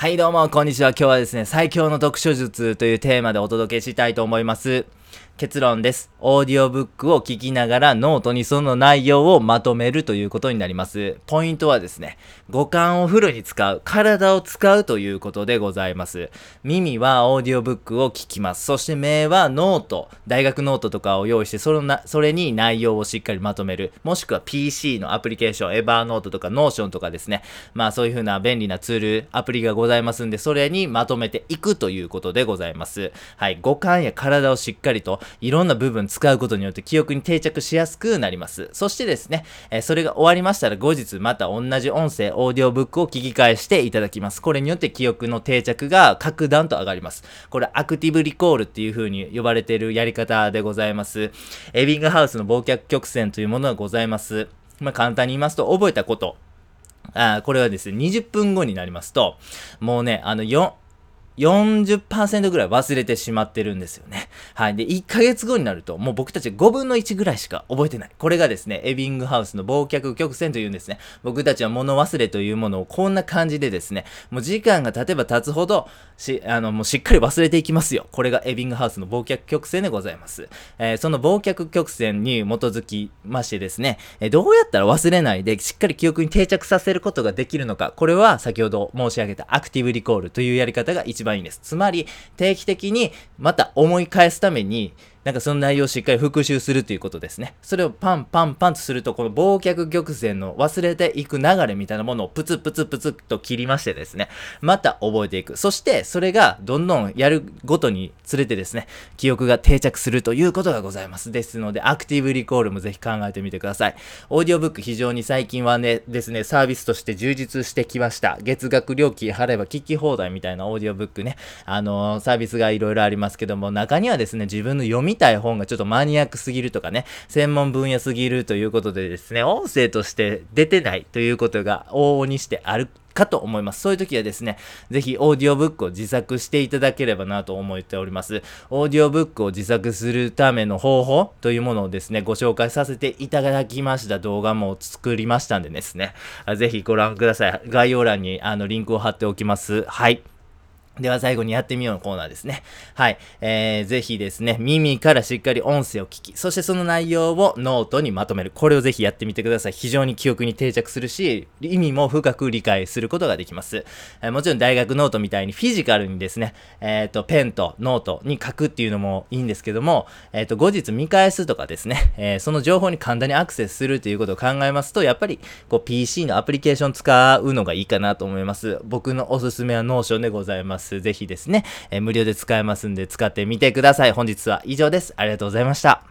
はいどうも、こんにちは。今日はですね、最強の読書術というテーマでお届けしたいと思います。結論です。オーディオブックを聞きながらノートにその内容をまとめるということになります。ポイントはですね、五感をフルに使う、体を使うということでございます。耳はオーディオブックを聞きます。そして目はノート、大学ノートとかを用意して、そのな、それに内容をしっかりまとめる。もしくは PC のアプリケーション、 Evernote とか Notion とかですね。まあそういう風な便利なツール、アプリがございますんで、それにまとめていくということでございます。はい、五感や体をしっかりといろんな部分使うことによって記憶に定着しやすくなります。そしてですね、えー、それが終わりましたら後日また同じ音声、オーディオブックを聞き返していただきます。これによって記憶の定着が格段と上がります。これアクティブリコールっていう風に呼ばれているやり方でございます。エビングハウスの忘却曲線というものがございます。まあ、簡単に言いますと、覚えたこと。あこれはですね、20分後になりますと、もうね、あの、4、40%ぐらい忘れてしまってるんですよね。はい。で、1ヶ月後になると、もう僕たち5分の1ぐらいしか覚えてない。これがですね、エビングハウスの忘却曲線というんですね。僕たちは物忘れというものをこんな感じでですね、もう時間が経てば経つほど、し、あの、もうしっかり忘れていきますよ。これがエビングハウスの忘却曲線でございます。えー、その忘却曲線に基づきましてですね、えー、どうやったら忘れないで、しっかり記憶に定着させることができるのか、これは先ほど申し上げたアクティブリコールというやり方が一番番いいんです。つまり、定期的にまた思い返すために、なんかその内容をしっかり復習するということですね。それをパンパンパンとすると、この忘却曲線の忘れていく流れみたいなものをプツプツプツと切りましてですね、また覚えていく。そして、それがどんどんやるごとにつれてですね、記憶が定着するということがございます。ですので、アクティブリコールもぜひ考えてみてください。オーディオブック非常に最近はね、ですね、サービスとして充実してきました。月額料金払えば聞き放題みたいなオーディオブックね、あのー、サービスがいろいろありますけども、中にはですね、自分の読みたい本がちょっとマニアックすぎるとかね、専門分野すぎるということでですね、音声として出てないということが往々にしてあるかと思います。そういう時はですね、ぜひオーディオブックを自作していただければなと思っております。オーディオブックを自作するための方法というものをですね、ご紹介させていただきました動画も作りましたんでですね、ぜひご覧ください。概要欄にあのリンクを貼っておきます。はい。では最後にやってみようのコーナーですね。はい。えー、ぜひですね、耳からしっかり音声を聞き、そしてその内容をノートにまとめる。これをぜひやってみてください。非常に記憶に定着するし、意味も深く理解することができます。えー、もちろん大学ノートみたいにフィジカルにですね、えっ、ー、と、ペンとノートに書くっていうのもいいんですけども、えっ、ー、と、後日見返すとかですね、えー、その情報に簡単にアクセスするということを考えますと、やっぱり、こう、PC のアプリケーション使うのがいいかなと思います。僕のおすすめは Notion でございます。。ぜひですね、え、無料で使えますんで使ってみてください。本日は以上です。ありがとうございました。